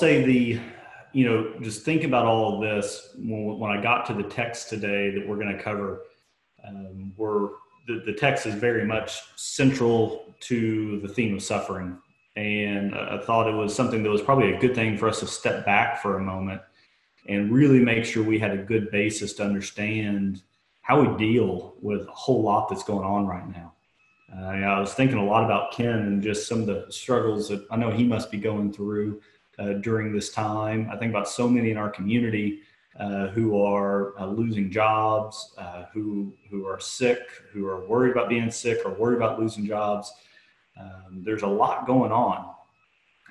say the, you know, just think about all of this when, when I got to the text today that we're going to cover. Um, we're the, the text is very much central to the theme of suffering, and I thought it was something that was probably a good thing for us to step back for a moment and really make sure we had a good basis to understand how we deal with a whole lot that's going on right now. Uh, I was thinking a lot about Ken and just some of the struggles that I know he must be going through uh, during this time. I think about so many in our community uh, who are uh, losing jobs, uh, who who are sick, who are worried about being sick, or worried about losing jobs. Um, there's a lot going on,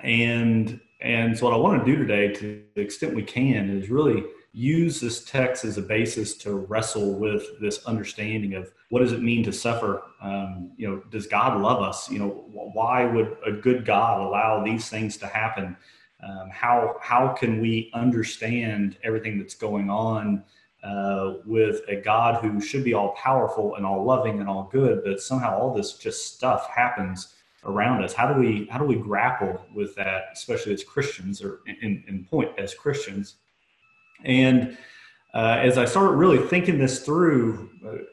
and and so what I want to do today, to the extent we can, is really use this text as a basis to wrestle with this understanding of what does it mean to suffer um, you know does god love us you know why would a good god allow these things to happen um, how how can we understand everything that's going on uh, with a God who should be all powerful and all loving and all good, but somehow all this just stuff happens around us. How do we how do we grapple with that, especially as Christians or in, in point as Christians? And uh, as I started really thinking this through, uh,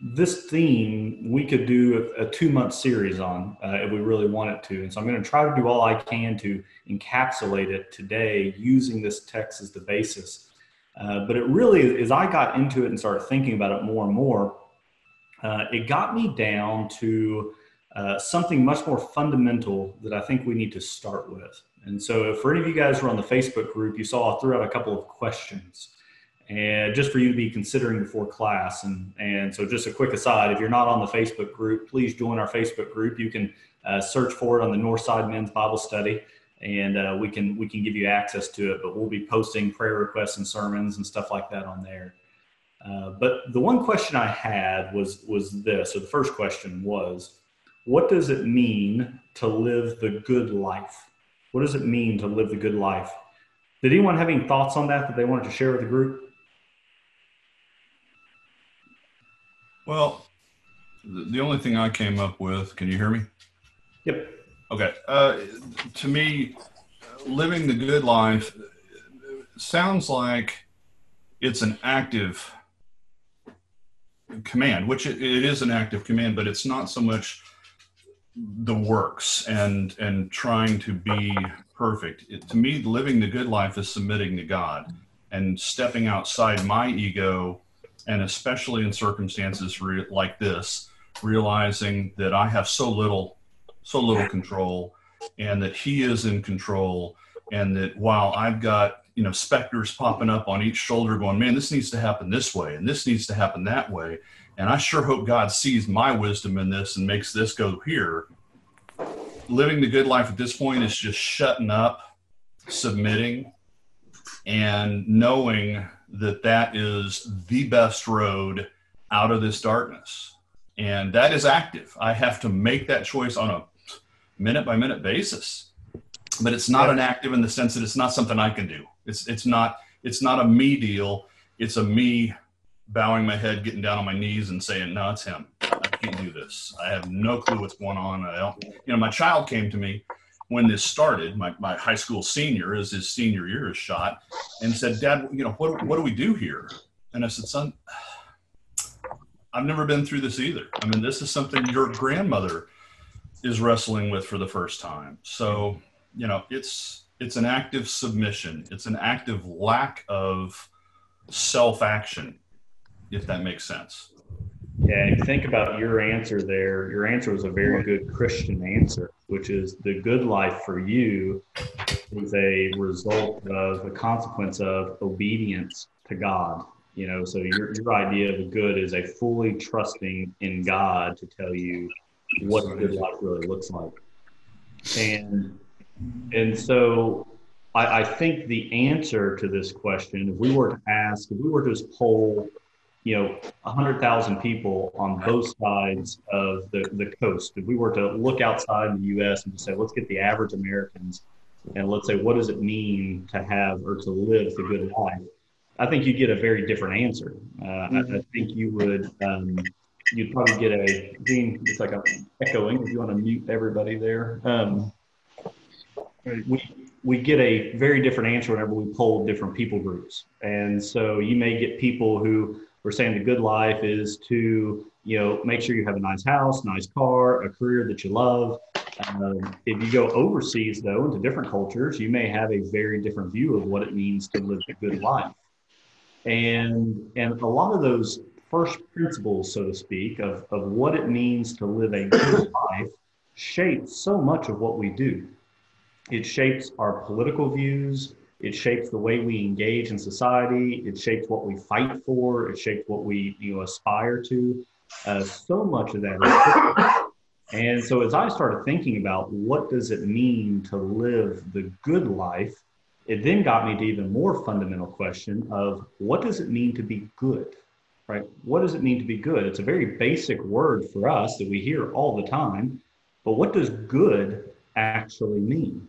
this theme we could do a, a two month series on uh, if we really wanted to. And so I'm going to try to do all I can to encapsulate it today using this text as the basis. Uh, but it really, as I got into it and started thinking about it more and more, uh, it got me down to uh, something much more fundamental that I think we need to start with. And so, for any of you guys who are on the Facebook group, you saw I threw out a couple of questions and just for you to be considering before class. And, and so just a quick aside, if you're not on the Facebook group, please join our Facebook group. You can uh, search for it on the Northside Men's Bible Study and uh, we can we can give you access to it. But we'll be posting prayer requests and sermons and stuff like that on there. Uh, but the one question I had was was this. So the first question was, what does it mean to live the good life? What does it mean to live the good life? Did anyone have any thoughts on that that they wanted to share with the group? Well, the only thing I came up with, can you hear me? Yep. Okay. Uh, to me, living the good life sounds like it's an active command, which it, it is an active command, but it's not so much the works and and trying to be perfect. It, to me, living the good life is submitting to God and stepping outside my ego and especially in circumstances re- like this, realizing that I have so little, so little control, and that He is in control, and that while I've got you know specters popping up on each shoulder, going, man, this needs to happen this way, and this needs to happen that way, and I sure hope God sees my wisdom in this and makes this go here. Living the good life at this point is just shutting up, submitting, and knowing that that is the best road out of this darkness. And that is active. I have to make that choice on a minute by minute basis. But it's not an active in the sense that it's not something I can do. It's it's not it's not a me deal. It's a me bowing my head, getting down on my knees and saying, No, it's him. I can't do this. I have no clue what's going on. I don't you know, my child came to me when this started, my, my high school senior, as his senior year is shot, and said, Dad, you know, what, what do we do here? And I said, Son, I've never been through this either. I mean, this is something your grandmother is wrestling with for the first time. So, you know, it's it's an active submission. It's an active lack of self-action, if that makes sense. Yeah, think about your answer there. Your answer was a very good Christian answer which is the good life for you is a result of a consequence of obedience to God. You know, so your, your idea of the good is a fully trusting in God to tell you what a good life really looks like. And and so I, I think the answer to this question, if we were to ask, if we were to just poll you know, 100,000 people on both sides of the, the coast. If we were to look outside the U.S. and just say, let's get the average Americans and let's say, what does it mean to have or to live the good life? I think you'd get a very different answer. Uh, mm-hmm. I, I, think you would, um, you'd probably get a, Dean, it's like a echoing if you want to mute everybody there. Um, we, we get a very different answer whenever we poll different people groups. And so you may get people who are saying the good life is to, you know, make sure you have a nice house, nice car, a career that you love. Um, if you go overseas, though, into different cultures, you may have a very different view of what it means to live a good life. And, and a lot of those first principles, so to speak, of, of what it means to live a good life shapes so much of what we do. It shapes our political views. It shapes the way we engage in society. It shapes what we fight for. It shapes what we you know aspire to. Uh, so much of that. And so as I started thinking about what does it mean to live the good life, it then got me to even more fundamental question of what does it mean to be good? Right? What does it mean to be good? It's a very basic word for us that we hear all the time, but what does good actually mean?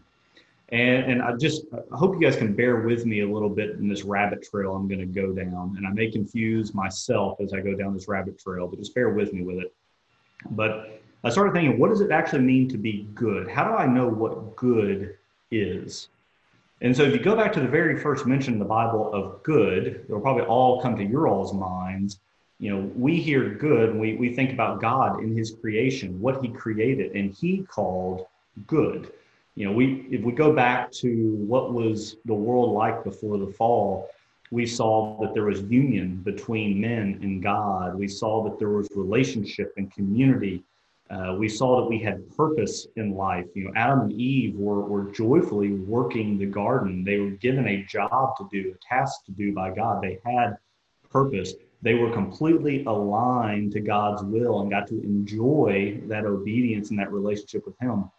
And, and I just I hope you guys can bear with me a little bit in this rabbit trail I'm going to go down. And I may confuse myself as I go down this rabbit trail, but just bear with me with it. But I started thinking, what does it actually mean to be good? How do I know what good is? And so if you go back to the very first mention in the Bible of good, it'll probably all come to your all's minds. You know, we hear good, we, we think about God in his creation, what he created, and he called good you know, we if we go back to what was the world like before the fall, we saw that there was union between men and God. We saw that there was relationship and community. Uh, we saw that we had purpose in life. You know, Adam and Eve were, were joyfully working the garden. They were given a job to do, a task to do by God. They had purpose. They were completely aligned to God's will and got to enjoy that obedience and that relationship with Him.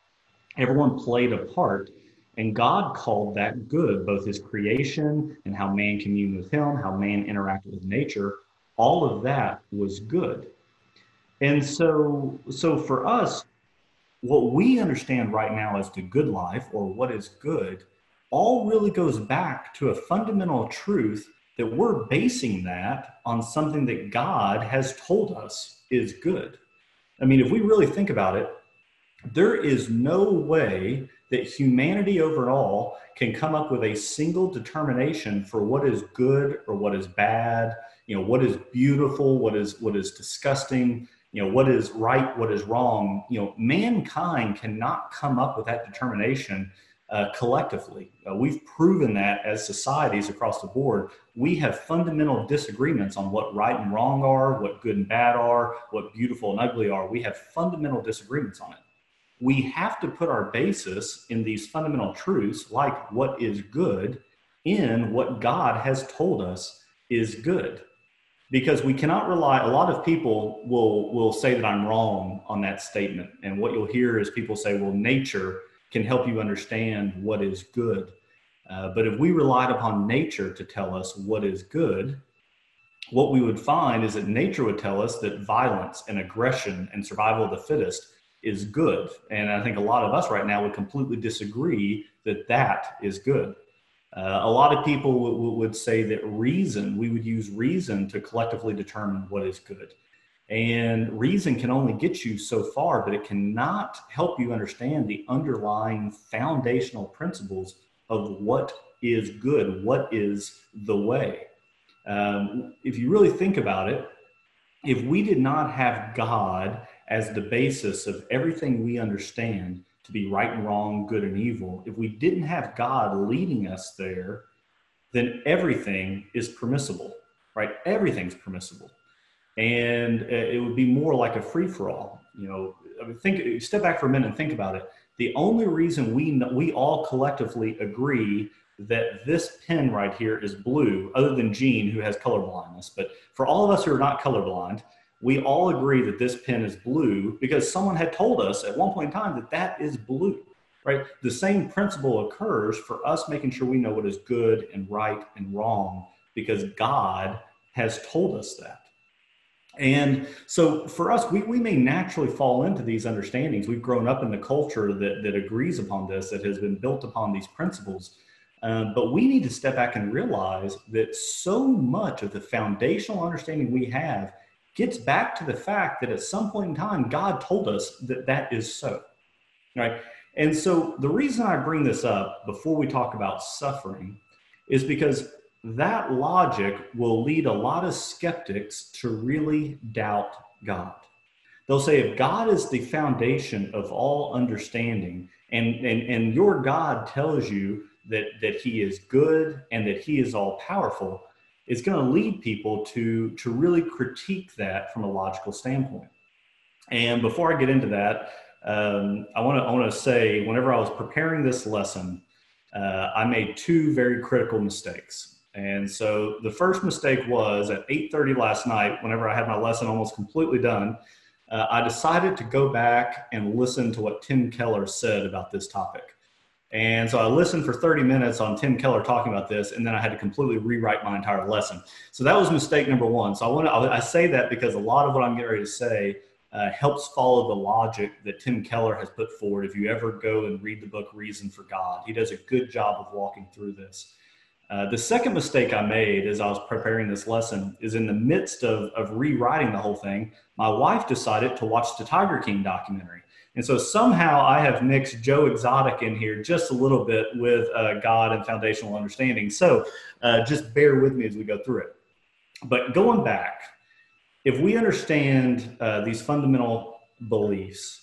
Everyone played a part, and God called that good, both his creation and how man communed with him, how man interacted with nature. All of that was good. And so, so for us, what we understand right now as the good life or what is good all really goes back to a fundamental truth that we're basing that on something that God has told us is good. I mean, if we really think about it, there is no way that humanity overall can come up with a single determination for what is good or what is bad you know what is beautiful what is what is disgusting you know what is right what is wrong. You know mankind cannot come up with that determination uh, collectively. Uh, we've proven that as societies across the board. We have fundamental disagreements on what right and wrong are what good and bad are what beautiful and ugly are. We have fundamental disagreements on it we have to put our basis in these fundamental truths, like what is good, in what God has told us is good. Because we cannot rely, a lot of people will, will say that I'm wrong on that statement. And what you'll hear is people say, well, nature can help you understand what is good. Uh, but if we relied upon nature to tell us what is good, what we would find is that nature would tell us that violence and aggression and survival of the fittest is good. And I think a lot of us right now would completely disagree that that is good. Uh, a lot of people w- would say that reason, we would use reason to collectively determine what is good. And reason can only get you so far, but it cannot help you understand the underlying foundational principles of what is good, what is the way. Um, if you really think about it, if we did not have God as the basis of everything we understand to be right and wrong, good and evil, if we didn't have God leading us there, then everything is permissible, right? Everything's permissible. And uh, it would be more like a free for all. You know, I mean, think, step back for a minute and think about it. The only reason we, we all collectively agree that this pen right here is blue, other than Gene, who has color blindness, but for all of us who are not colorblind, we all agree that this pen is blue because someone had told us at one point in time that that is blue, right? The same principle occurs for us making sure we know what is good and right and wrong because God has told us that. And so for us, we, we may naturally fall into these understandings. We've grown up in the culture that, that agrees upon this, that has been built upon these principles. Um, but we need to step back and realize that so much of the foundational understanding we have gets back to the fact that at some point in time, God told us that that is so, right? And so the reason I bring this up before we talk about suffering is because that logic will lead a lot of skeptics to really doubt God. They'll say, if God is the foundation of all understanding, and, and, and your God tells you that, that he is good and that he is all powerful, it's going to lead people to, to really critique that from a logical standpoint. And before I get into that, um, I want to I want to say whenever I was preparing this lesson, uh, I made two very critical mistakes. And so the first mistake was at 8:30 last night, whenever I had my lesson almost completely done, uh, I decided to go back and listen to what Tim Keller said about this topic. And so I listened for 30 minutes on Tim Keller talking about this, and then I had to completely rewrite my entire lesson. So that was mistake number one. So I want to I say that because a lot of what I'm getting ready to say uh, helps follow the logic that Tim Keller has put forward. If you ever go and read the book Reason for God, he does a good job of walking through this. Uh, the second mistake I made as I was preparing this lesson is in the midst of, of rewriting the whole thing, my wife decided to watch the Tiger King documentary. And so somehow I have mixed Joe Exotic in here just a little bit with uh, God and foundational understanding. So uh, just bear with me as we go through it. But going back, if we understand uh, these fundamental beliefs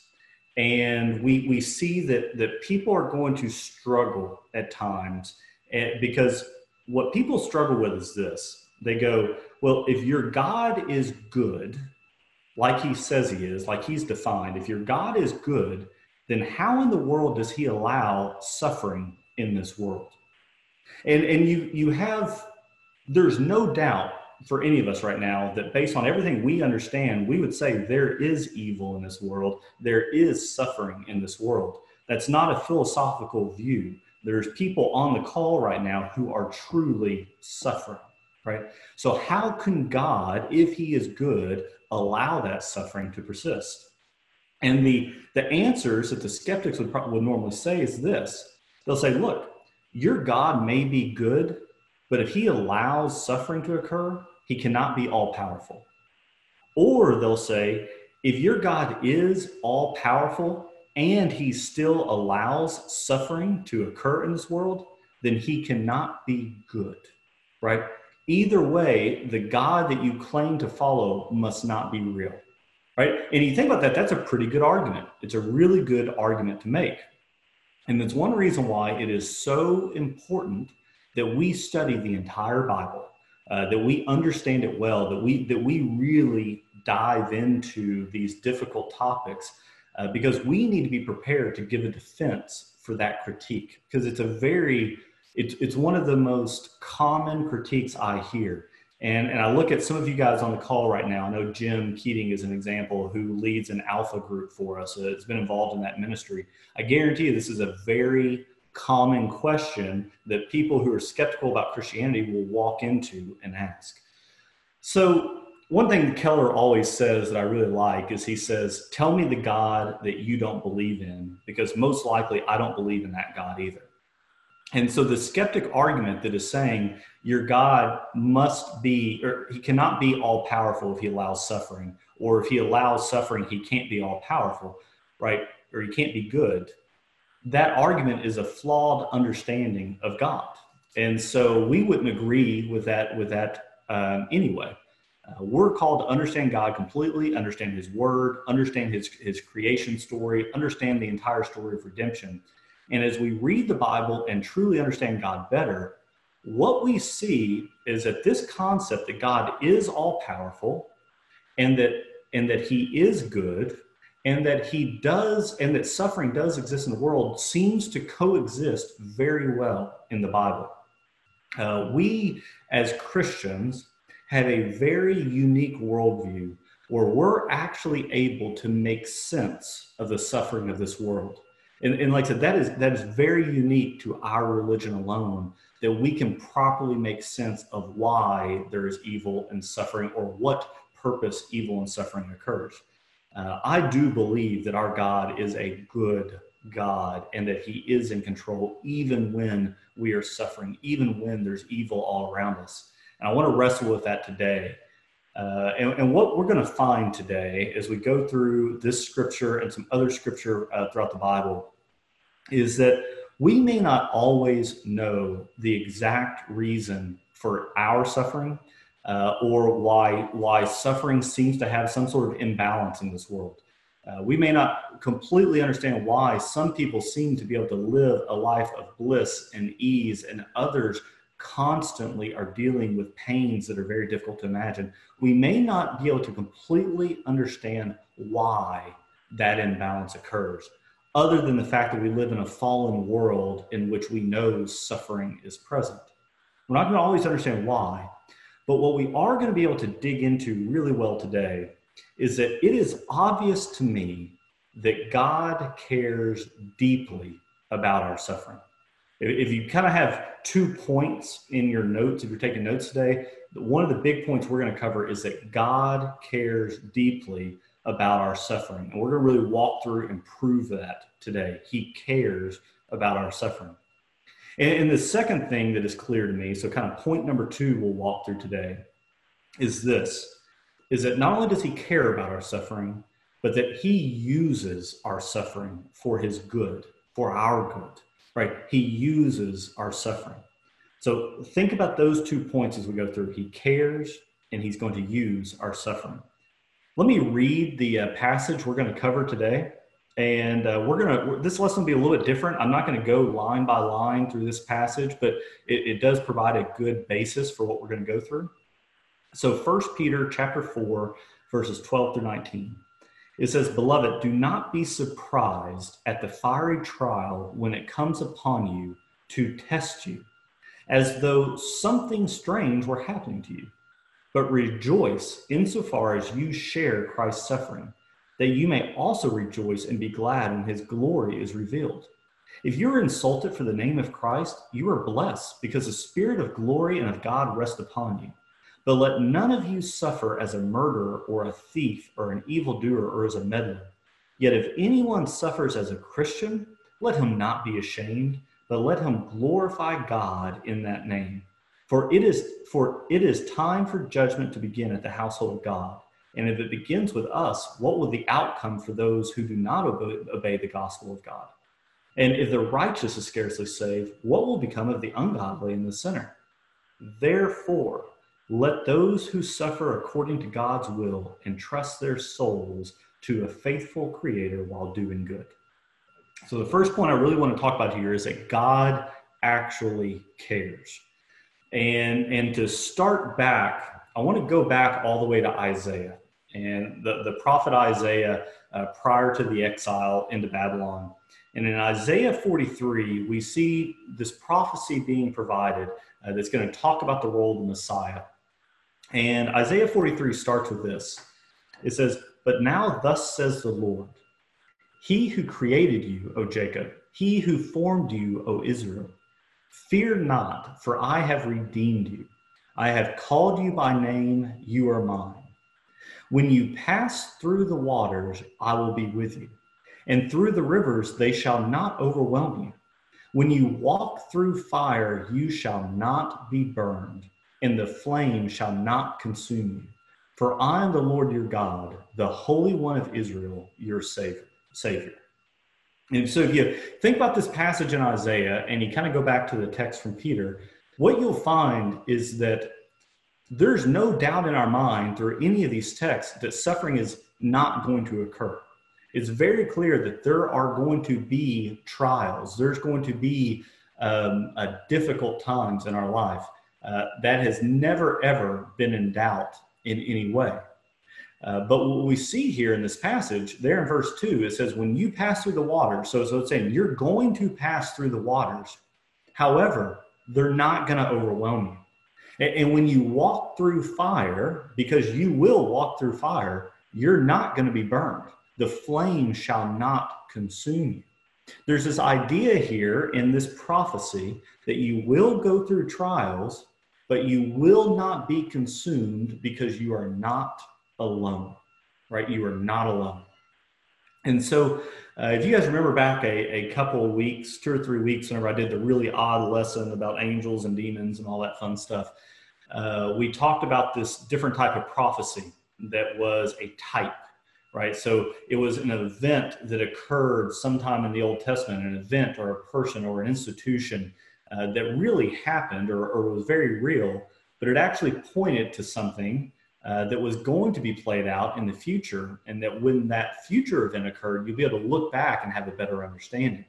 and we, we see that, that people are going to struggle at times and eh, because what people struggle with is this they go well if your god is good like he says he is like he's defined if your god is good then how in the world does he allow suffering in this world and and you you have there's no doubt for any of us right now that based on everything we understand, we would say there is evil in this world, there is suffering in this world. That's not a philosophical view. There's people on the call right now who are truly suffering, right? So, how can God, if He is good, allow that suffering to persist? And the, the answers that the skeptics would, would normally say is this they'll say, look, your God may be good, but if he allows suffering to occur, he cannot be all powerful. Or they'll say, if your God is all powerful and he still allows suffering to occur in this world, then he cannot be good, right? Either way, the God that you claim to follow must not be real, right? And you think about that, that's a pretty good argument. It's a really good argument to make. And that's one reason why it is so important that we study the entire Bible, uh, that we understand it well, that we that we really dive into these difficult topics, uh, because we need to be prepared to give a defense for that critique, because it's a very it's it's one of the most common critiques I hear. And, and I look at some of you guys on the call right now. I know Jim Keating is an example who leads an alpha group for us. Uh, it's been involved in that ministry. I guarantee you this is a very common question that people who are skeptical about Christianity will walk into and ask. So, one thing Keller always says that I really like is he says, Tell me the God that you don't believe in, because most likely I don't believe in that God either. And so the skeptic argument that is saying your God must be, or he cannot be all powerful if he allows suffering, or if he allows suffering, he can't be all powerful, right? Or he can't be good that argument is a flawed understanding of God. And so we wouldn't agree with that with that um, anyway. Uh, we're called to understand God completely, understand His Word, understand His His creation story, understand the entire story of redemption. And as we read the Bible and truly understand God better, what we see is that this concept that God is all powerful, and that and that He is good, and that he does and that suffering does exist in the world seems to coexist very well in the bible. Uh, we as christians have a very unique worldview where we're actually able to make sense of the suffering of this world and, and like i said that is that is very unique to our religion alone that we can properly make sense of why there is evil and suffering or what purpose evil and suffering occurs uh, I do believe that our God is a good God and that He is in control even when we are suffering, even when there's evil all around us. And I want to wrestle with that today. Uh, and, and, what we're going to find today as we go through this scripture and some other scripture uh, throughout the Bible is that we may not always know the exact reason for our suffering uh, or why, why suffering seems to have some sort of imbalance in this world. Uh, we may not completely understand why some people seem to be able to live a life of bliss and ease, and others constantly are dealing with pains that are very difficult to imagine. We may not be able to completely understand why that imbalance occurs, other than the fact that we live in a fallen world in which we know suffering is present. We're not going to always understand why, but what we are going to be able to dig into really well today is that it is obvious to me that God cares deeply about our suffering. If you kind of have two points in your notes, if you're taking notes today, one of the big points we're going to cover is that God cares deeply about our suffering. And we're going to really walk through and prove that today. He cares about our suffering. And, the second thing that is clear to me, so kind of point number two we'll walk through today, is this is that not only does he care about our suffering, but that he uses our suffering for his good, for our good, right? He uses our suffering. So think about those two points as we go through. He cares and he's going to use our suffering. Let me read the uh, passage we're going to cover today. And uh, we're going to, this lesson will be a little bit different. I'm not going to go line by line through this passage, but it, it does provide a good basis for what we're going to go through. So First Peter chapter 4, verses 12 through 19. It says, Beloved, do not be surprised at the fiery trial when it comes upon you to test you, as though something strange were happening to you. But rejoice insofar as you share Christ's suffering, that you may also rejoice and be glad when his glory is revealed. If you are insulted for the name of Christ, you are blessed, because the Spirit of glory and of God rests upon you. But let none of you suffer as a murderer or a thief or an evildoer or as a meddler. Yet if anyone suffers as a Christian, let him not be ashamed, but let him glorify God in that name. For it is for it is time for judgment to begin at the household of God. And if it begins with us, what will the outcome for those who do not obey, obey the gospel of God? And if the righteous is scarcely saved, what will become of the ungodly and the sinner? Therefore, let those who suffer according to God's will entrust their souls to a faithful creator while doing good. So, the first point I really want to talk about here is that God actually cares. And, and to start back, I want to go back all the way to Isaiah. And the, the prophet Isaiah, uh, prior to the exile into Babylon. And in Isaiah 43, we see this prophecy being provided uh, that's going to talk about the role of the Messiah. And Isaiah 43 starts with this it says, But now thus says the Lord, He who created you, O Jacob, He who formed you, O Israel, fear not, for I have redeemed you. I have called you by name, you are mine. When you pass through the waters, I will be with you, and through the rivers, they shall not overwhelm you. When you walk through fire, you shall not be burned and the flame shall not consume you. For I am the Lord your God, the Holy One of Israel, your Savior. Savior. And so if you think about this passage in Isaiah and you kind of go back to the text from Peter, what you'll find is that there's no doubt in our mind through any of these texts that suffering is not going to occur. It's very clear that there are going to be trials, there's going to be um, difficult times in our life. Uh, that has never, ever been in doubt in any way. Uh, but what we see here in this passage, there in verse 2, it says, When you pass through the waters, so, so it's saying you're going to pass through the waters. However, they're not going to overwhelm you. And, and when you walk through fire, because you will walk through fire, you're not going to be burned. The flame shall not consume you. There's this idea here in this prophecy that you will go through trials, but you will not be consumed because you are not alone, right? You are not alone. And so, uh, if you guys remember back a, a couple weeks, two or three weeks, whenever I did the really odd lesson about angels and demons and all that fun stuff, uh, we talked about this different type of prophecy that was a type, right? So it was an event that occurred sometime in the Old Testament, an event or a person or an institution uh, that really happened or, or, was very real, but it actually pointed to something uh, that was going to be played out in the future, and that when that future event occurred, you'll be able to look back and have a better understanding.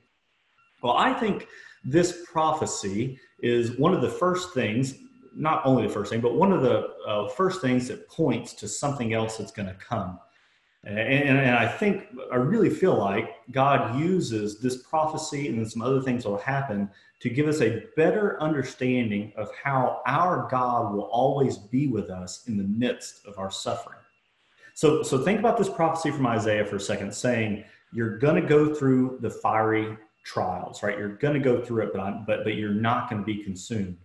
Well, I think this prophecy is one of the first things, not only the first thing, but one of the uh, first things that points to something else that's going to come. And, and, and, I think, I really feel like God uses this prophecy and some other things that will happen to give us a better understanding of how our God will always be with us in the midst of our suffering. So, so think about this prophecy from Isaiah for a second, saying, You're going to go through the fiery trials, right? You're going to go through it, but, but, but you're not going to be consumed.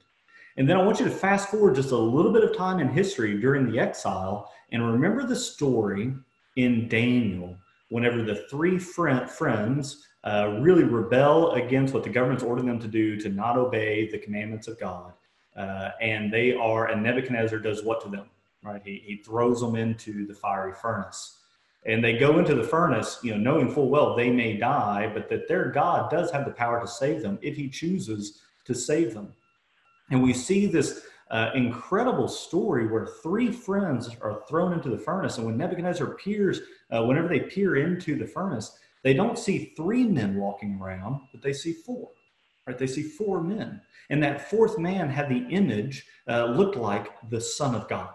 And then I want you to fast forward just a little bit of time in history during the exile and remember the story in Daniel whenever the three friend, friends uh, really rebel against what the government's ordered them to do to not obey the commandments of God. Uh, and they are, and Nebuchadnezzar does what to them, right? He, he throws them into the fiery furnace. And they go into the furnace, you know, knowing full well they may die, but that their God does have the power to save them if he chooses to save them. And we see this uh, incredible story where three friends are thrown into the furnace. And when Nebuchadnezzar peers, uh, whenever they peer into the furnace, they don't see three men walking around, but they see four. Right? They see four men, and that fourth man had the image uh, looked like the Son of God.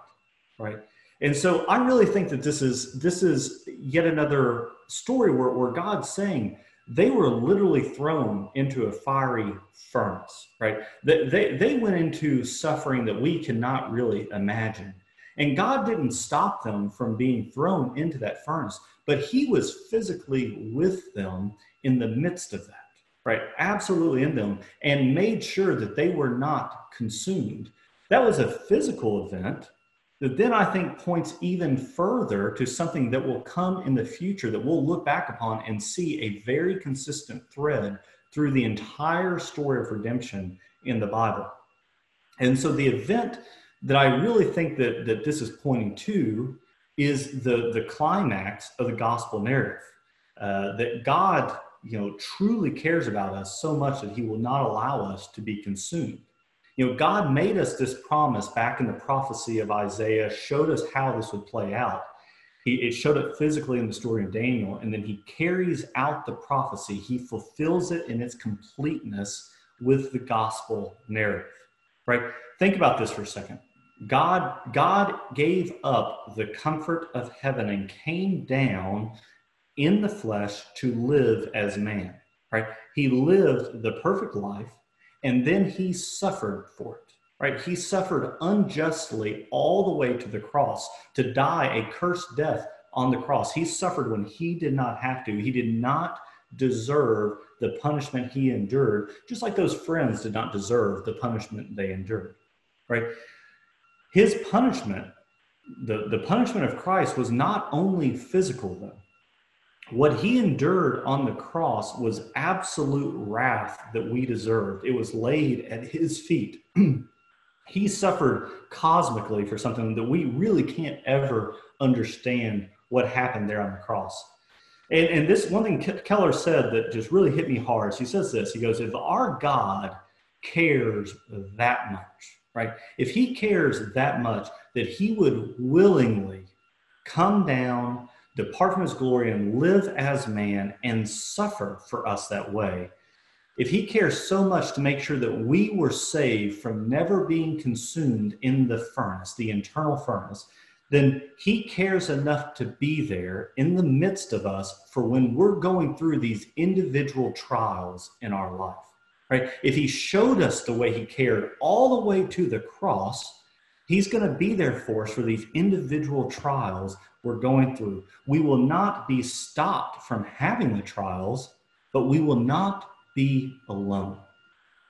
Right. And so I really think that this is this is yet another story where, where God's saying they were literally thrown into a fiery furnace, right? They, they, they went into suffering that we cannot really imagine. And God didn't stop them from being thrown into that furnace, but He was physically with them in the midst of that, right? Absolutely in them, and made sure that they were not consumed. That was a physical event, that then I think points even further to something that will come in the future that we'll look back upon and see a very consistent thread through the entire story of redemption in the Bible. And so the event that I really think that, that this is pointing to is the, the climax of the gospel narrative. Uh, that God, you know, truly cares about us so much that he will not allow us to be consumed. You know, God made us this promise back in the prophecy of Isaiah, showed us how this would play out. He, it showed up physically in the story of Daniel, and then he carries out the prophecy. He fulfills it in its completeness with the gospel narrative. Right? Think about this for a second. God, God gave up the comfort of heaven and came down in the flesh to live as man. Right? He lived the perfect life and then he suffered for it right? He suffered unjustly all the way to the cross to die a cursed death on the cross. He suffered when he did not have to. He did not deserve the punishment he endured just like those friends did not deserve the punishment they endured right? His punishment the, the punishment of christ was not only physical though what he endured on the cross was absolute wrath that we deserved. It was laid at his feet. he suffered cosmically for something that we really can't ever understand what happened there on the cross. And, and this one thing Keller said that just really hit me hard. He says this He goes, If our God cares that much, right? If he cares that much that he would willingly come down depart from his glory and live as man and suffer for us that way, if he cares so much to make sure that we were saved from never being consumed in the furnace, the internal furnace, then he cares enough to be there in the midst of us for when we're going through these individual trials in our life. Right? If he showed us the way he cared all the way to the cross, he's going to be there for us for these individual trials we're going through. We will not be stopped from having the trials, but we will not be alone.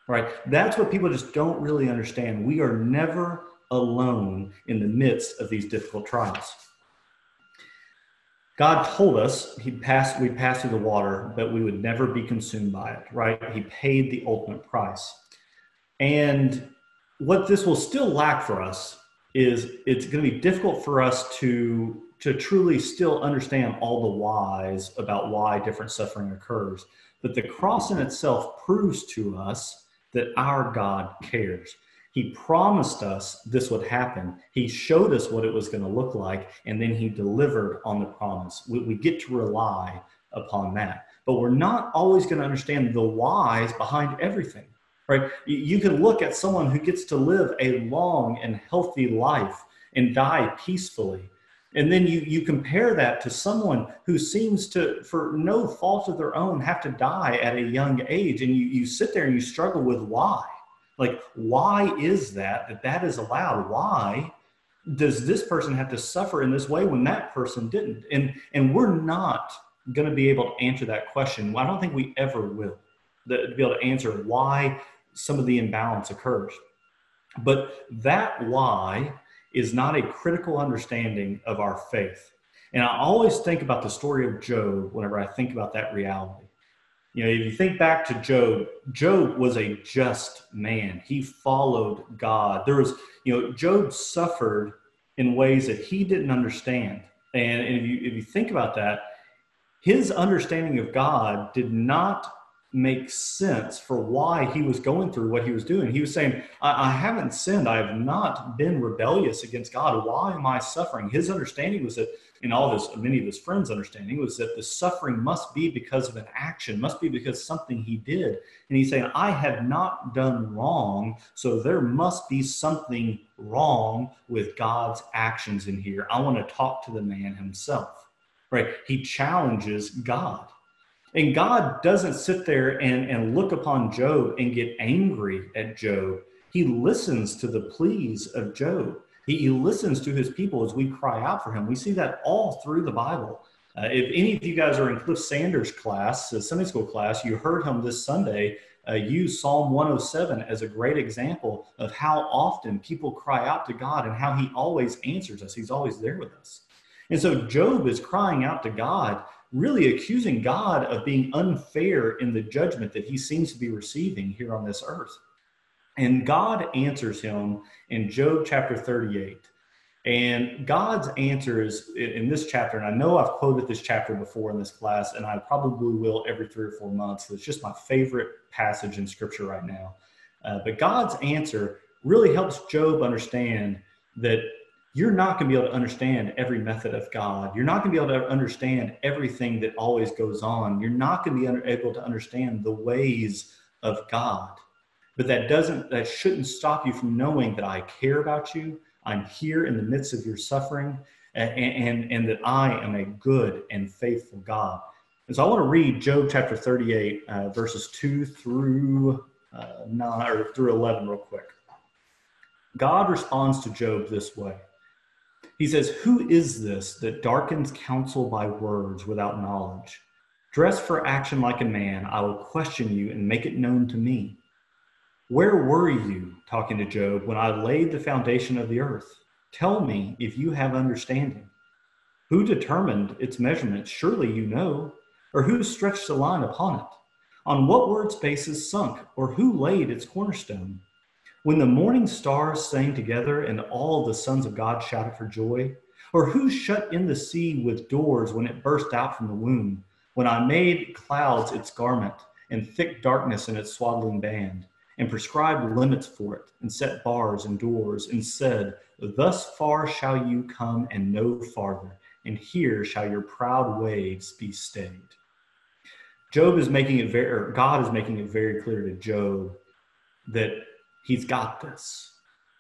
Right? That's what people just don't really understand. We are never alone in the midst of these difficult trials. God told us he passed we passed through the water, but we would never be consumed by it, right? He paid the ultimate price. And what this will still lack for us is it's going to be difficult for us to to truly still understand all the whys about why different suffering occurs. But the cross in itself proves to us that our God cares. He promised us this would happen. He showed us what it was going to look like, and then he delivered on the promise. We, we get to rely upon that. But we're not always going to understand the whys behind everything, right? You can look at someone who gets to live a long and healthy life and die peacefully. And then you, you compare that to someone who seems to, for no fault of their own, have to die at a young age. And you, you sit there and you struggle with why like, why is that that that is allowed? Why does this person have to suffer in this way when that person didn't? And and we're not going to be able to answer that question. I don't think we ever will. To be able to answer why some of the imbalance occurs. But that why is not a critical understanding of our faith. And I always think about the story of Job whenever I think about that reality. You know, if you think back to Job, Job was a just man. He followed God. There was, you know, Job suffered in ways that he didn't understand. And, and if you if you think about that, his understanding of God did not make sense for why he was going through what he was doing. He was saying, I, I, haven't sinned. I have not been rebellious against God. Why am I suffering? His understanding was that in all his many of his friends' understanding was that the suffering must be because of an action, must be because something he did. And he's saying, I have not done wrong, so there must be something wrong with God's actions in here. I want to talk to the man himself. Right? He challenges God. And God doesn't sit there and, and look upon Job and get angry at Job. He listens to the pleas of Job. He, he listens to his people as we cry out for him. We see that all through the Bible. Uh, if any of you guys are in Cliff Sanders' class, a Sunday school class, you heard him this Sunday uh, use Psalm 107 as a great example of how often people cry out to God and how he always answers us. He's always there with us. And so Job is crying out to God, really accusing God of being unfair in the judgment that he seems to be receiving here on this earth. And God answers him in Job chapter 38. And God's answer is in this chapter, and I know I've quoted this chapter before in this class, and I probably will every three or four months. It's just my favorite passage in scripture right now. Uh, but God's answer really helps Job understand that you're not going to be able to understand every method of God. You're not going to be able to understand everything that always goes on. You're not going to be able to understand the ways of God. But that doesn't, that shouldn't stop you from knowing that I care about you. I'm here in the midst of your suffering and, and, and that I am a good and faithful God. And so I want to read Job chapter 38, uh, verses 2 through uh, 9 or through 11 real quick. God responds to Job this way. He says, Who is this that darkens counsel by words without knowledge? Dress for action like a man, I will question you and make it known to me. Where were you, talking to Job, when I laid the foundation of the earth? Tell me if you have understanding. Who determined its measurements? Surely you know. Or who stretched the line upon it? On what word's basis sunk? Or who laid its cornerstone? When the morning stars sang together and all the sons of God shouted for joy? Or who shut in the sea with doors when it burst out from the womb? When I made clouds its garment and thick darkness in its swaddling band? and prescribed limits for it, and set bars and doors, and said, Thus far shall you come and no farther, and here shall your proud waves be stayed. Job is making it very, God is making it very clear to Job that he's got this,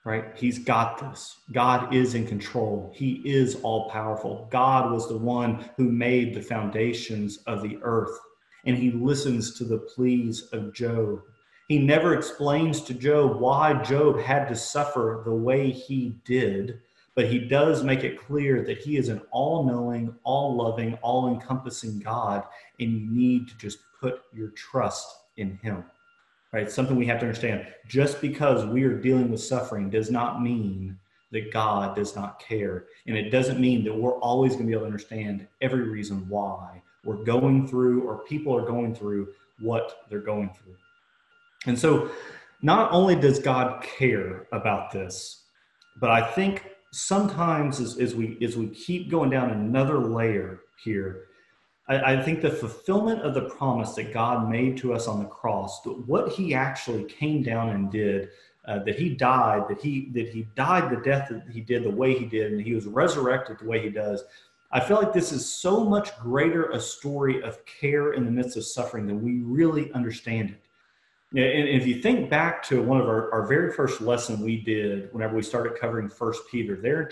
right? He's got this. God is in control. He is all powerful. God was the one who made the foundations of the earth, and he listens to the pleas of Job he never explains to Job why Job had to suffer the way he did, but he does make it clear that he is an all knowing, all loving, all encompassing God, and you need to just put your trust in him. Right? Something we have to understand. Just because we are dealing with suffering does not mean that God does not care. And it doesn't mean that we're always going to be able to understand every reason why we're going through or people are going through what they're going through. And so, not only does God care about this, but I think sometimes as, as we as we keep going down another layer here, I, I, think the fulfillment of the promise that God made to us on the cross, what He actually came down and did, uh, that He died, that He that He died the death that He did the way He did, and He was resurrected the way He does. I feel like this is so much greater a story of care in the midst of suffering than we really understand it. And if you think back to one of our, our very first lesson we did whenever we started covering First Peter, there in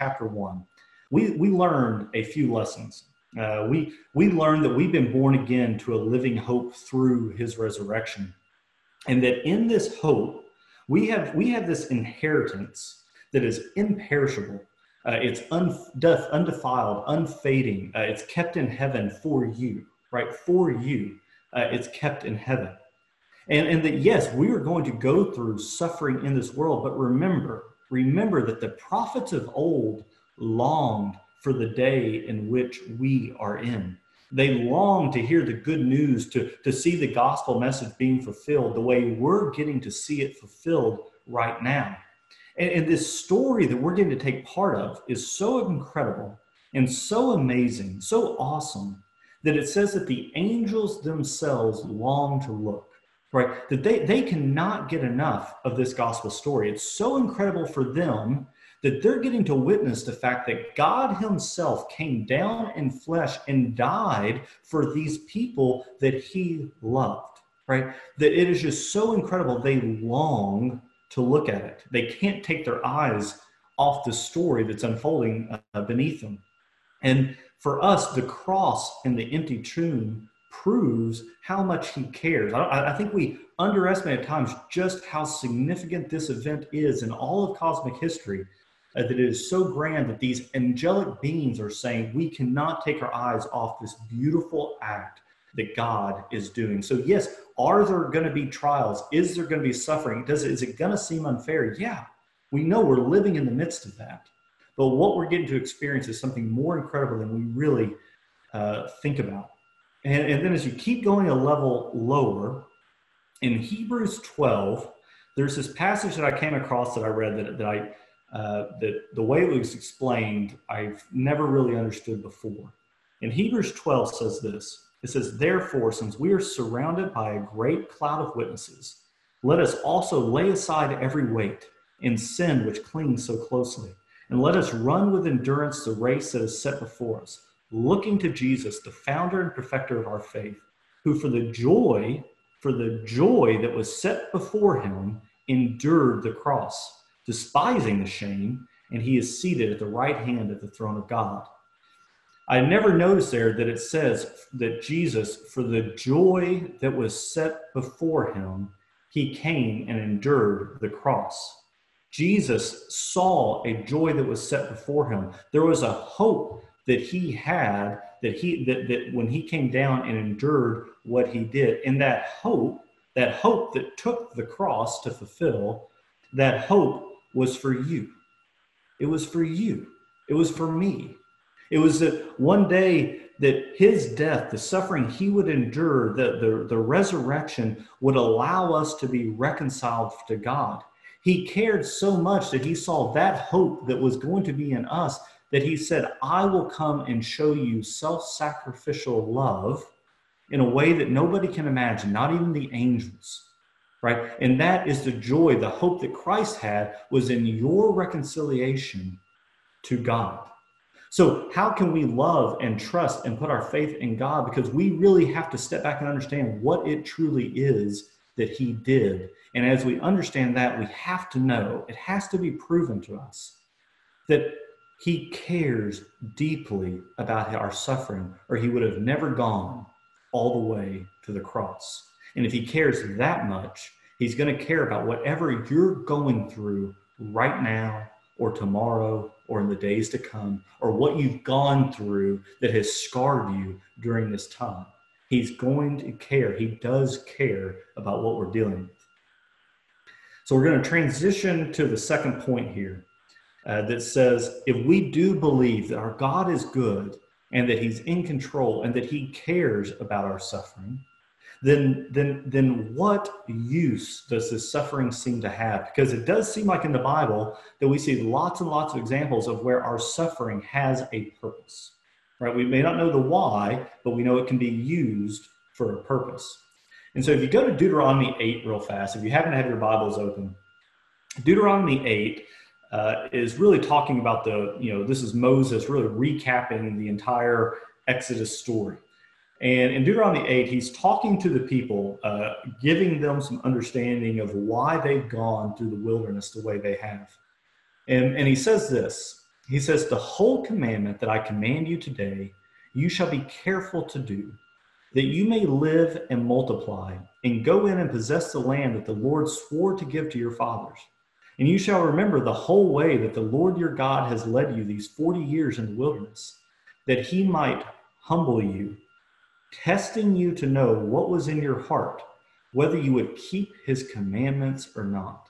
chapter one, we, we learned a few lessons. Uh, we, we learned that we've been born again to a living hope through his resurrection. And that in this hope, we have, we have this inheritance that is imperishable. Uh, it's undefiled, unfading. Uh, it's kept in heaven for you, right? For you. Uh, it's kept in heaven. And, and that, yes, we are going to go through suffering in this world, but remember, remember that the prophets of old longed for the day in which we are in. They long to hear the good news, to, to see the gospel message being fulfilled the way we're getting to see it fulfilled right now. And, and this story that we're getting to take part of is so incredible and so amazing, so awesome, that it says that the angels themselves long to look right that they, they cannot get enough of this gospel story it's so incredible for them that they're getting to witness the fact that God Himself came down in flesh and died for these people that He loved, right? That it is just so incredible. They long to look at it, they can't take their eyes off the story that's unfolding uh, beneath them. And for us, the cross and the empty tomb proves how much he cares. I, I, think we underestimate at times just how significant this event is in all of cosmic history that it is so grand that these angelic beings are saying we cannot take our eyes off this beautiful act that God is doing. So yes, are there going to be trials? Is there going to be suffering? Does is it going to seem unfair? Yeah. We know we're living in the midst of that. But what we're getting to experience is something more incredible than we really uh, think about. And, and then as you keep going a level lower, in Hebrews 12, there's this passage that I came across that I read that, that I uh, that the way it was explained, I've never really understood before. In Hebrews 12 says this it says, Therefore, since we are surrounded by a great cloud of witnesses, let us also lay aside every weight and sin which clings so closely, and let us run with endurance the race that is set before us, looking to Jesus, the founder and perfecter of our faith, who for the joy, for the joy that was set before him, endured the cross despising the shame, and he is seated at the right hand of the throne of God. I never noticed there that it says that Jesus, for the joy that was set before him, he came and endured the cross. Jesus saw a joy that was set before him. There was a hope that he had that he that, that when he came down and endured what he did. And that hope, that hope that took the cross to fulfill, that hope was for you. It was for you. It was for me. It was that one day that his death, the suffering he would endure, the, the, the resurrection would allow us to be reconciled to God. He cared so much that he saw that hope that was going to be in us that he said, I will come and show you self sacrificial love in a way that nobody can imagine, not even the angels right? And that is the joy, the hope that Christ had was in your reconciliation to God. So, how can we love and trust and put our faith in God? Because we really have to step back and understand what it truly is that He did. And as we understand that, we have to know, it has to be proven to us that He cares deeply about our suffering, or He would have never gone all the way to the cross. And if he cares that much, he's going to care about whatever you're going through right now or tomorrow or in the days to come or what you've gone through that has scarred you during this time. He's going to care. He does care about what we're dealing with. So we're going to transition to the second point here uh, that says if we do believe that our God is good and that he's in control and that he cares about our suffering, then then then what use does this suffering seem to have? Because it does seem like in the bible that we see lots and lots of examples of where our suffering has a purpose right? We may not know the why but we know it can be used for a purpose. And so if you go to deuteronomy 8 real fast if you happen to have your bibles open deuteronomy 8 uh, is really talking about the you know this is moses really recapping the entire exodus story and in Deuteronomy 8, he's talking to the people, uh, giving them some understanding of why they've gone through the wilderness the way they have. And, and he says this He says, The whole commandment that I command you today, you shall be careful to do, that you may live and multiply, and go in and possess the land that the Lord swore to give to your fathers. And you shall remember the whole way that the Lord your God has led you these 40 years in the wilderness, that he might humble you testing you to know what was in your heart, whether you would keep his commandments or not.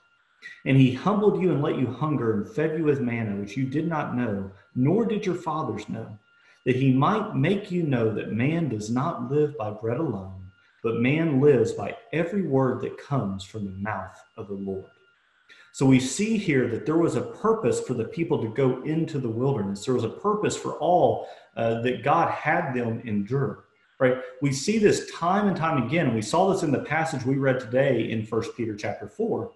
And he humbled you and let you hunger and fed you with manna, which you did not know, nor did your fathers know, that he might make you know that man does not live by bread alone, but man lives by every word that comes from the mouth of the Lord. So we see here that there was a purpose for the people to go into the wilderness. There was a purpose for all uh, that God had them endure right? We see this time and time again. We saw this in the passage we read today in First Peter chapter 4,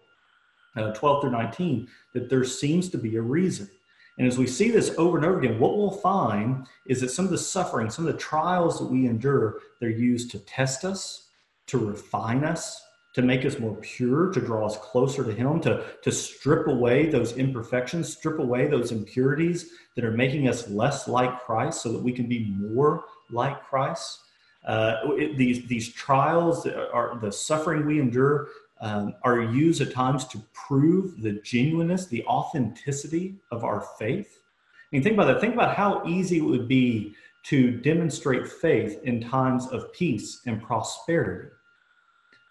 uh, 12 through 19, that there seems to be a reason. And as we see this over and over again, what we'll find is that some of the suffering, some of the trials that we endure, they're used to test us, to refine us, to make us more pure, to draw us closer to Him, to, to strip away those imperfections, strip away those impurities that are making us less like Christ so that we can be more like Christ. Uh, it, these these trials are the suffering we endure um, are used at times to prove the genuineness, the authenticity of our faith. I mean, think about that. Think about how easy it would be to demonstrate faith in times of peace and prosperity.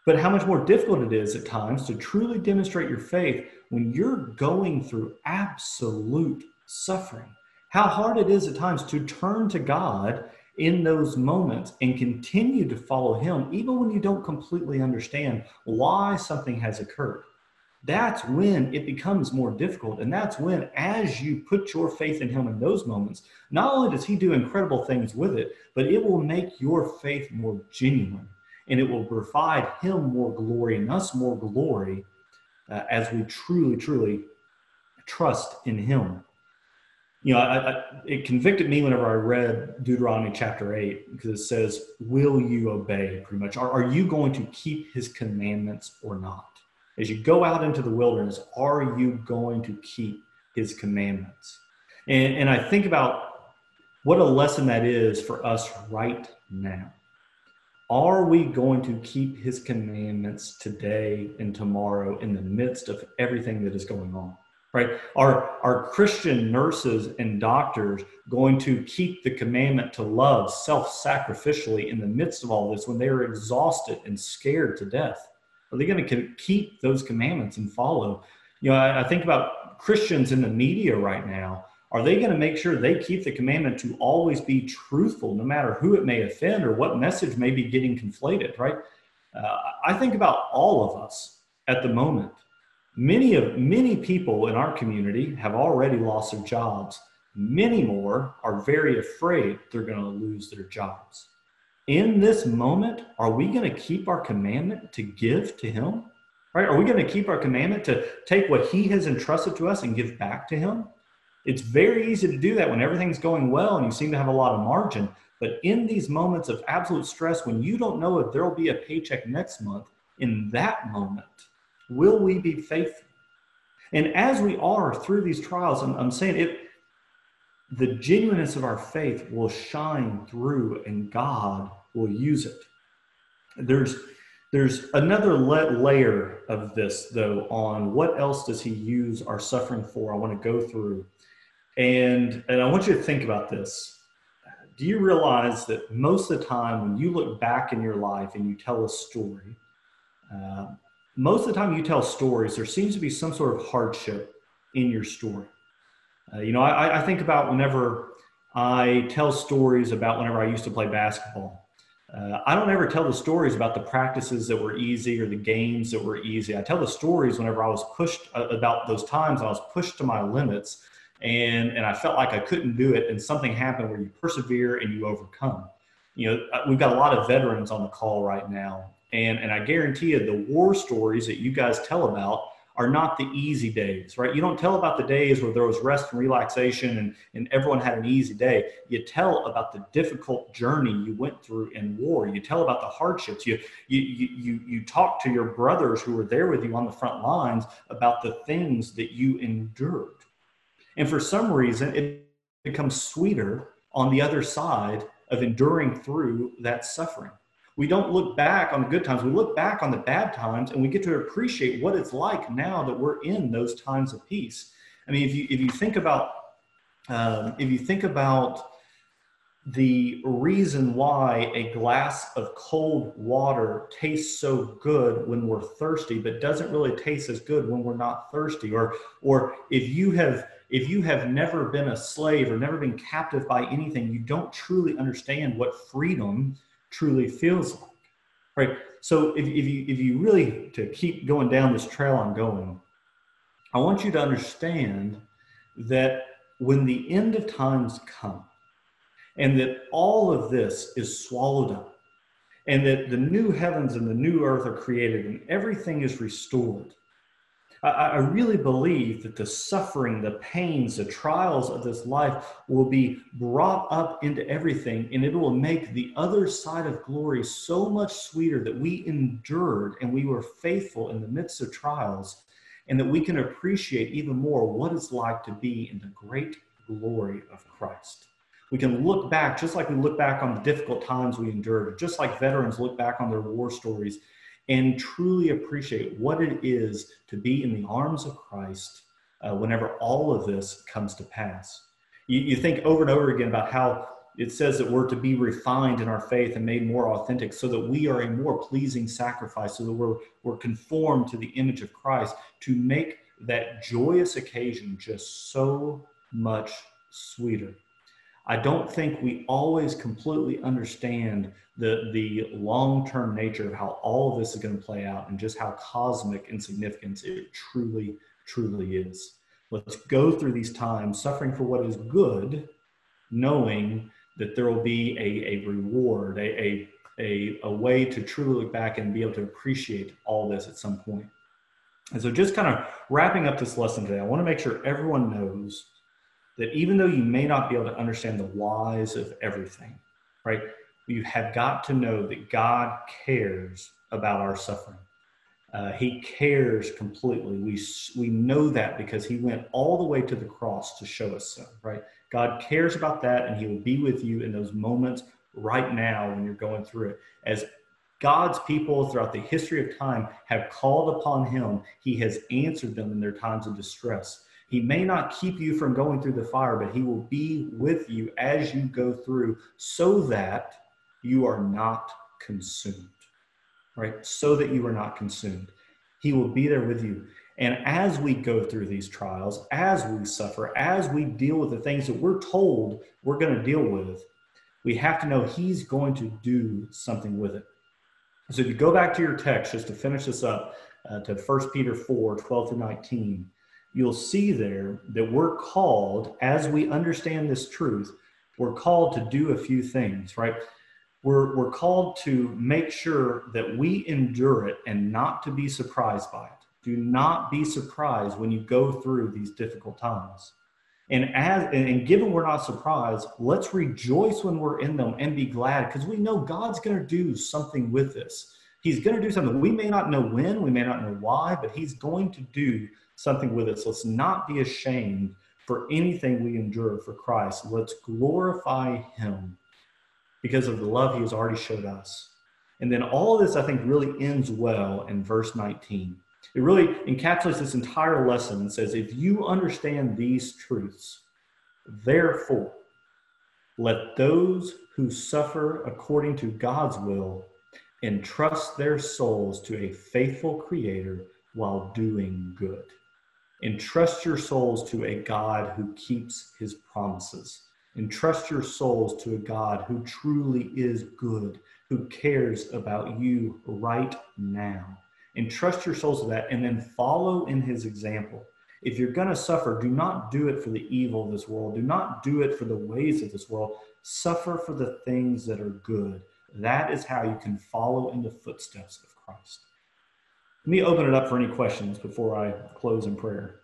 But how much more difficult it is at times to truly demonstrate your faith when you're going through absolute suffering. How hard it is at times to turn to God in those moments and continue to follow Him, even when you don't completely understand why something has occurred. That's when it becomes more difficult. And that's when, as you put your faith in Him in those moments, not only does He do incredible things with it, but it will make your faith more genuine and it will provide Him more glory and us more glory uh, as we truly, truly trust in Him you know, I, I, it convicted me whenever I read Deuteronomy chapter 8 because it says, Will you obey? Pretty much. Are, are you going to keep his commandments or not? As you go out into the wilderness, are you going to keep his commandments? And, and I think about what a lesson that is for us right now. Are we going to keep his commandments today and tomorrow in the midst of everything that is going on? Right? Are, are Christian nurses and doctors going to keep the commandment to love self sacrificially in the midst of all this when they are exhausted and scared to death? Are they going to keep those commandments and follow? You know, I, I think about Christians in the media right now. Are they going to make sure they keep the commandment to always be truthful, no matter who it may offend or what message may be getting conflated, right? Uh, I think about all of us at the moment Many of many people in our community have already lost their jobs. Many more are very afraid they're going to lose their jobs. In this moment, are we going to keep our commandment to give to him? Right? Are we going to keep our commandment to take what he has entrusted to us and give back to him? It's very easy to do that when everything's going well and you seem to have a lot of margin. But in these moments of absolute stress, when you don't know if there'll be a paycheck next month, in that moment, Will we be faithful? And as we are through these trials, I'm, I'm saying it, the genuineness of our faith will shine through and God will use it. There's there's another layer of this though on what else does he use our suffering for i want to go through and and i want you to think about this do you realize that most of the time when you look back in your life and you tell a story uh, most of the time you tell stories, there seems to be some sort of hardship in your story. Uh, you know, I, I, think about whenever I tell stories about whenever I used to play basketball. Uh, I don't ever tell the stories about the practices that were easy or the games that were easy. I tell the stories whenever I was pushed uh, about those times I was pushed to my limits and, and I felt like I couldn't do it. And something happened where you persevere and you overcome. You know, uh, we've got a lot of veterans on the call right now. And, and I guarantee you, the war stories that you guys tell about are not the easy days, right? You don't tell about the days where there was rest and relaxation and, and everyone had an easy day. You tell about the difficult journey you went through in war. You tell about the hardships. You, you, you, you talk to your brothers who were there with you on the front lines about the things that you endured. And for some reason, it becomes sweeter on the other side of enduring through that suffering. We don't look back on the good times. We look back on the bad times and we get to appreciate what it's like now that we're in those times of peace. I mean, if you, if you think about, um, if you think about the reason why a glass of cold water tastes so good when we're thirsty, but doesn't really taste as good when we're not thirsty, or, or if you have, if you have never been a slave or never been captive by anything, you don't truly understand what freedom truly feels like. Right. So if, if you if you really to keep going down this trail I'm going, I want you to understand that when the end of times come, and that all of this is swallowed up, and that the new heavens and the new earth are created, and everything is restored I, I really believe that the suffering, the pains, the trials of this life will be brought up into everything, and it will make the other side of glory so much sweeter that we endured and we were faithful in the midst of trials, and that we can appreciate even more what it's like to be in the great glory of Christ. We can look back, just like we look back on the difficult times we endured, just like veterans look back on their war stories and truly appreciate what it is to be in the arms of Christ uh, whenever all of this comes to pass. You, you think over and over again about how it says that we're to be refined in our faith and made more authentic so that we are a more pleasing sacrifice, so that we're, we're conformed to the image of Christ to make that joyous occasion just so much sweeter. I don't think we always completely understand the, the long term nature of how all of this is going to play out and just how cosmic and significant it truly, truly is. Let's go through these times suffering for what is good, knowing that there will be a, a reward, a, a, a, a way to truly look back and be able to appreciate all this at some point. And so, just kind of wrapping up this lesson today, I want to make sure everyone knows that even though you may not be able to understand the whys of everything, right? You have got to know that God cares about our suffering. Uh, he cares completely. We, we know that because he went all the way to the cross to show us so, right? God cares about that and he will be with you in those moments right now when you're going through it. As God's people throughout the history of time have called upon him, he has answered them in their times of distress. He may not keep you from going through the fire, but he will be with you as you go through so that you are not consumed, right? So that you are not consumed. He will be there with you. And as we go through these trials, as we suffer, as we deal with the things that we're told we're going to deal with, we have to know He's going to do something with it. So if you go back to your text, just to finish this up, uh, to 1 Peter 4 12 through 19, you'll see there that we're called, as we understand this truth, we're called to do a few things, right? We're, we're called to make sure that we endure it and not to be surprised by it. Do not be surprised when you go through these difficult times. And as and given we're not surprised, let's rejoice when we're in them and be glad because we know God's going to do something with this. He's going to do something. We may not know when, we may not know why, but He's going to do something with us. Let's not be ashamed for anything we endure for Christ. Let's glorify Him because of the love He has already showed us. And then all of this, I think, really ends well in verse 19. It really encapsulates this entire lesson and says, if you understand these truths, therefore, let those who suffer according to God's will entrust their souls to a faithful Creator while doing good. Entrust your souls to a God who keeps his promises. Entrust your souls to a God who truly is good, who cares about you right now. Entrust your souls to that and then follow in his example. If you're going to suffer, do not do it for the evil of this world. Do not do it for the ways of this world. Suffer for the things that are good. That is how you can follow in the footsteps of Christ. Let me open it up for any questions before I close in prayer.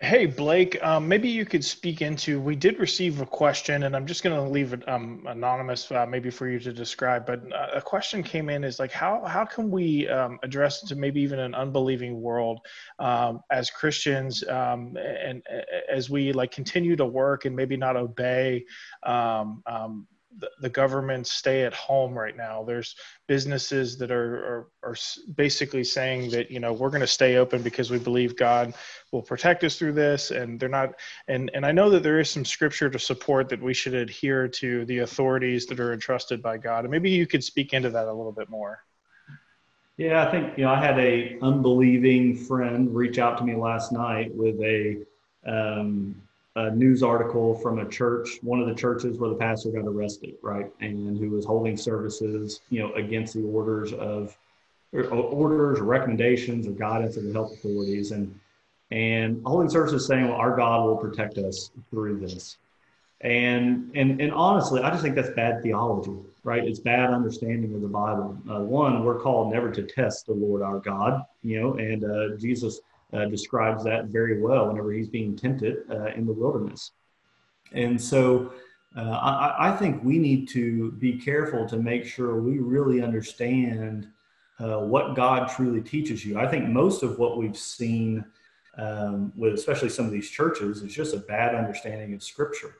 Hey, Blake, um, maybe you could speak into. We did receive a question, and I'm just going to leave it um, anonymous, uh, maybe for you to describe. But uh, a question came in: is like how how can we um, address to maybe even an unbelieving world um, as Christians, um, and, and, as we like continue to work and maybe not obey the, government stay at home right now. There's businesses that are, are, are basically saying that, you know, we're going to stay open because we believe God will protect us through this. And they're not, and, and I know that there is some scripture to support that we should adhere to the authorities that are entrusted by God. And maybe you could speak into that a little bit more. Yeah, I think, you know, I had a unbelieving friend reach out to me last night with a, um, a news article from a church, one of the churches where the pastor got arrested, right, and who was holding services, you know, against the orders of or orders, or recommendations, or guidance of the health authorities, and and holding services saying, well, our God will protect us through this, and and and honestly, I just think that's bad theology, right? It's bad understanding of the Bible. Uh, one, we're called never to test the Lord our God, you know, and uh, Jesus uh, describes that very well whenever he's being tempted uh, in the wilderness. And so uh, I, I, think we need to be careful to make sure we really understand uh, what God truly teaches you. I think most of what we've seen um, with especially some of these churches is just a bad understanding of Scripture.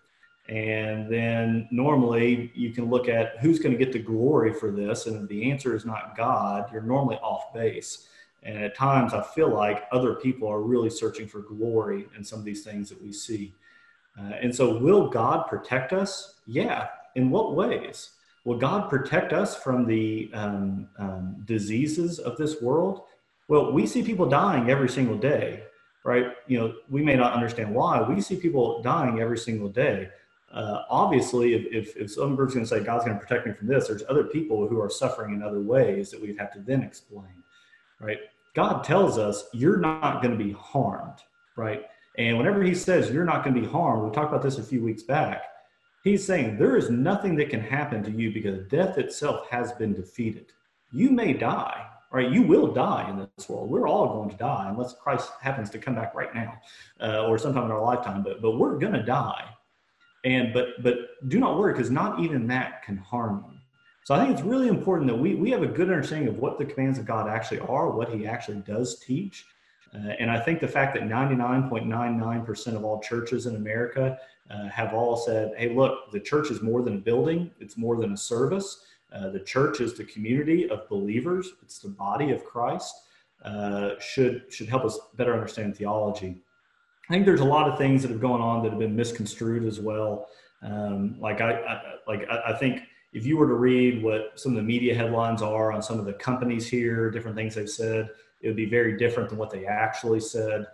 And then normally you can look at who's going to get the glory for this. And if the answer is not God, you're normally off base. And at times, I feel like other people are really searching for glory in some of these things that we see. Uh, and so, will God protect us? Yeah. In what ways? Will God protect us from the um, um, diseases of this world? Well, we see people dying every single day, right? You know, we may not understand why. We see people dying every single day. Uh, obviously, if, if, if some group's going to say God's going to protect me from this, there's other people who are suffering in other ways that we'd have to then explain, right? God tells us you're not going to be harmed, right? And whenever he says you're not going to be harmed, we talked about this a few weeks back. He's saying there is nothing that can happen to you because death itself has been defeated. You may die, right? You will die in this world. We're all going to die unless Christ happens to come back right now uh, or sometime in our lifetime. But but we're going to die, and but but do not worry because not even that can harm you. So I think it's really important that we, we have a good understanding of what the commands of God actually are, what he actually does teach. Uh, and I think the fact that 99.99% of all churches in America uh, have all said, hey, look, the church is more than a building, it's more than a service. Uh, the church is the community of believers, it's the body of Christ, uh, should, should help us better understand theology. I think there's a lot of things that have gone on that have been misconstrued as well. Um, like I, I like I, I think if you were to read what some of the media headlines are on some of the companies here, different things they've said, it would be very different than what they actually said.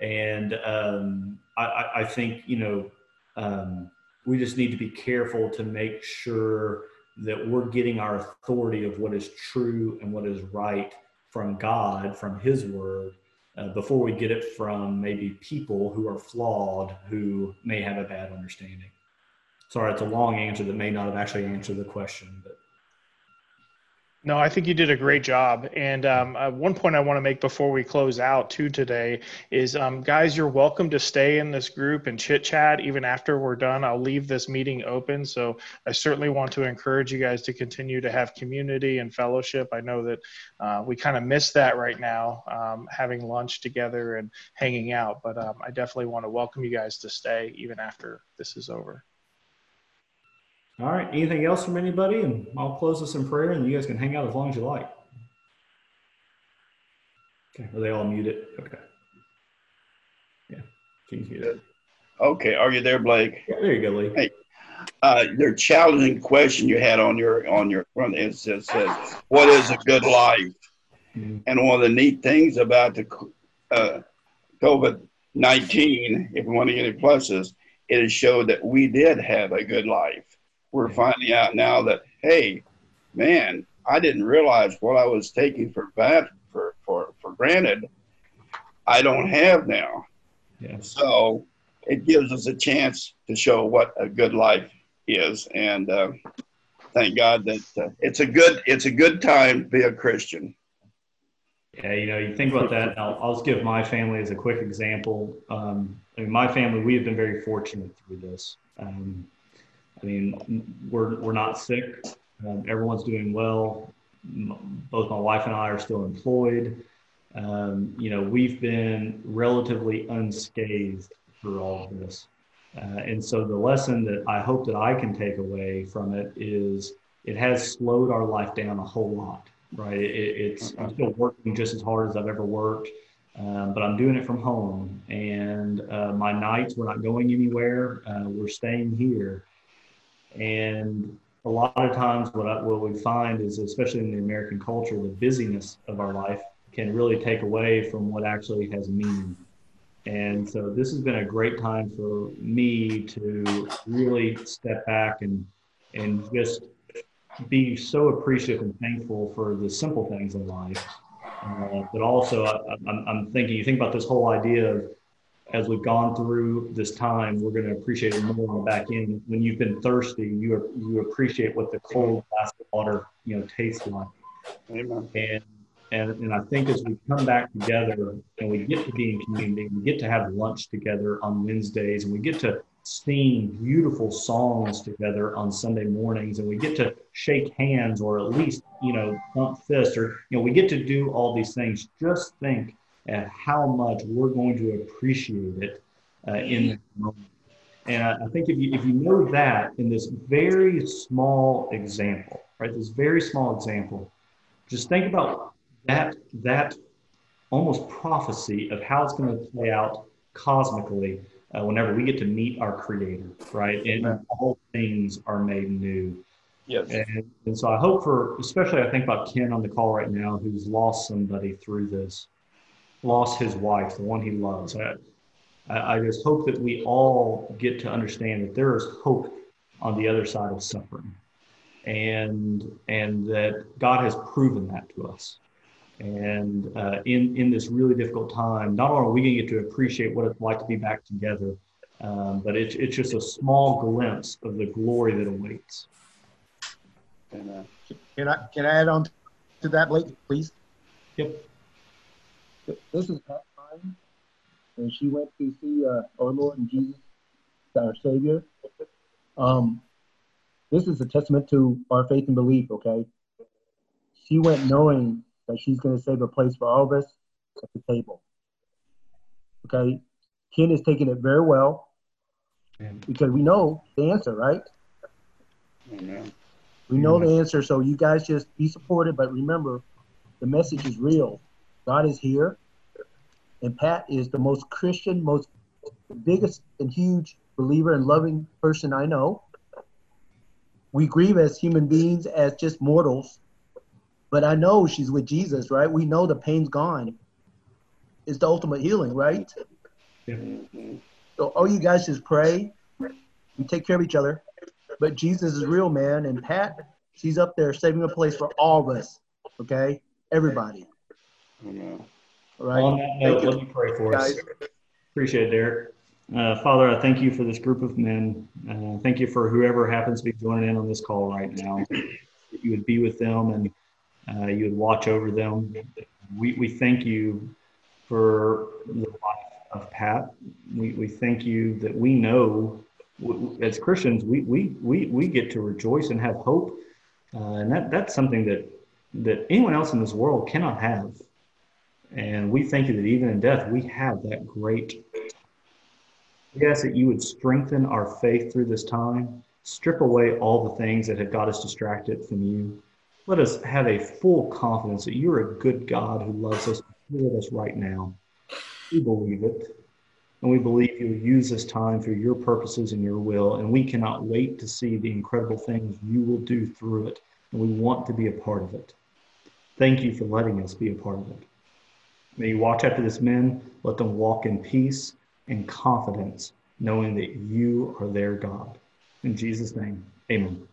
And um, I, I, think, you know, um, we just need to be careful to make sure that we're getting our authority of what is true and what is right from God, from His Word, uh, before we get it from maybe people who are flawed, who may have a bad understanding. Sorry, it's a long answer that may not have actually answered the question, but. No, I think you did a great job. And um, uh, one point I want to make before we close out too today is, um, guys, you're welcome to stay in this group and chit chat even after we're done. I'll leave this meeting open, so I certainly want to encourage you guys to continue to have community and fellowship. I know that uh, we kind of miss that right now, um, having lunch together and hanging out. But um, I definitely want to welcome you guys to stay even after this is over. All right. Anything else from anybody? And I'll close this in prayer and you guys can hang out as long as you like. Okay. Are they all muted? Okay. Yeah. Muted. Okay. Are you there, Blake? Yeah, there you go, Lee. Hey. Uh, your challenging question you had on your on your front it says, says what is a good life mm-hmm. and one of the neat things about the uh, COVID nineteen, if we want to get any pluses, it has showed that we did have a good life. We're finding out now that, hey, man, I didn't realize what I was taking for for, for, for granted. I don't have now. So it gives us a chance to show what a good life is, and uh, thank God that uh, it's a good it's a good time to be a Christian. Yeah, you know, you think about that. I'll, I'll just give my family as a quick example. Um, I mean, my family, we have been very fortunate through this. Um, I mean, we're we're not sick. Um, everyone's doing well. Both my wife and I are still employed. Um, you know, we've been relatively unscathed through all of this. Uh, and so the lesson that I hope that I can take away from it is it has slowed our life down a whole lot, right? It, it's I'm still working just as hard as I've ever worked, um, but I'm doing it from home. And uh, my nights, we're not going anywhere. Uh, we're staying here. And a lot of times, what I, what we find is, especially in the American culture, the busyness of our life can really take away from what actually has meaning. And so this has been a great time for me to really step back and and just be so appreciative and thankful for the simple things in life. Uh, but also, I, I'm thinking, you think about this whole idea of as we've gone through this time, we're going to appreciate it more on the back end. When you've been thirsty, you you appreciate what the cold glass of water you know tastes like. Amen. And and, and I think as we come back together and we get to be in community, we get to have lunch together on Wednesdays, and we get to sing beautiful songs together on Sunday mornings, and we get to shake hands or at least, you know, pump fists, or, you know, we get to do all these things. Just think at how much we're going to appreciate it uh, in this moment. And I, I think if you, if you know that in this very small example, right, this very small example, just think about that that almost prophecy of how it's going to play out cosmically uh, whenever we get to meet our creator right and Amen. all things are made new Yes. and, and so i hope for especially i think about ken on the call right now who's lost somebody through this lost his wife the one he loves i, I I just hope that we all get to understand that there is hope on the other side of suffering and and that god has proven that to us and uh, in in this really difficult time, not only are we going to get to appreciate what it's like to be back together, um, but it's it's just a small glimpse of the glory that awaits. Amen. Can I can I add on to that, Blake, please? Yep. This is Pat Pine, and she went to see uh, our Lord and Jesus, our Savior. Um, this is a testament to our faith and belief. Okay, she went knowing that she's going to save a place for all of us at the table. Okay, Ken is taking it very well because we know the answer, right? Amen. We know the answer, so you guys just be supported. But remember, the message is real. God is here, and Pat is the most Christian, most biggest and huge believer and loving person I know. We grieve as human beings, as just mortals, but I know she's with Jesus, right? We know the pain's gone. It's the ultimate healing, right? Mhm. So all you guys just pray. and take care of each other. But Jesus is real, man. And Pat, she's up there saving a place for all of us. Okay? Everybody. Amen. All right. On that note, let me pray for us. Appreciate it, Derek. Uh, Father, I thank you for this group of men. Uh, thank you for whoever happens to be joining in on this call right now. That you would be with them and uh, you would watch over them. We, we thank you for the life of Pat. We, we thank you that we know as Christians, we, we, we, we get to rejoice and have hope. Uh, and that, that's something that, that anyone else in this world cannot have. And we thank you that even in death, we have that great. We ask that you would strengthen our faith through this time, strip away all the things that have got us distracted from you. Let us have a full confidence that you're a good God who loves us, with us right now. We believe it. And we believe you'll use this time for your purposes and your will. And we cannot wait to see the incredible things you will do through it. And we want to be a part of it. Thank you for letting us be a part of it. May you watch after this men, let them walk in peace and confidence, knowing that you are their God. In Jesus' name, amen.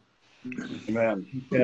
Amen. Yeah.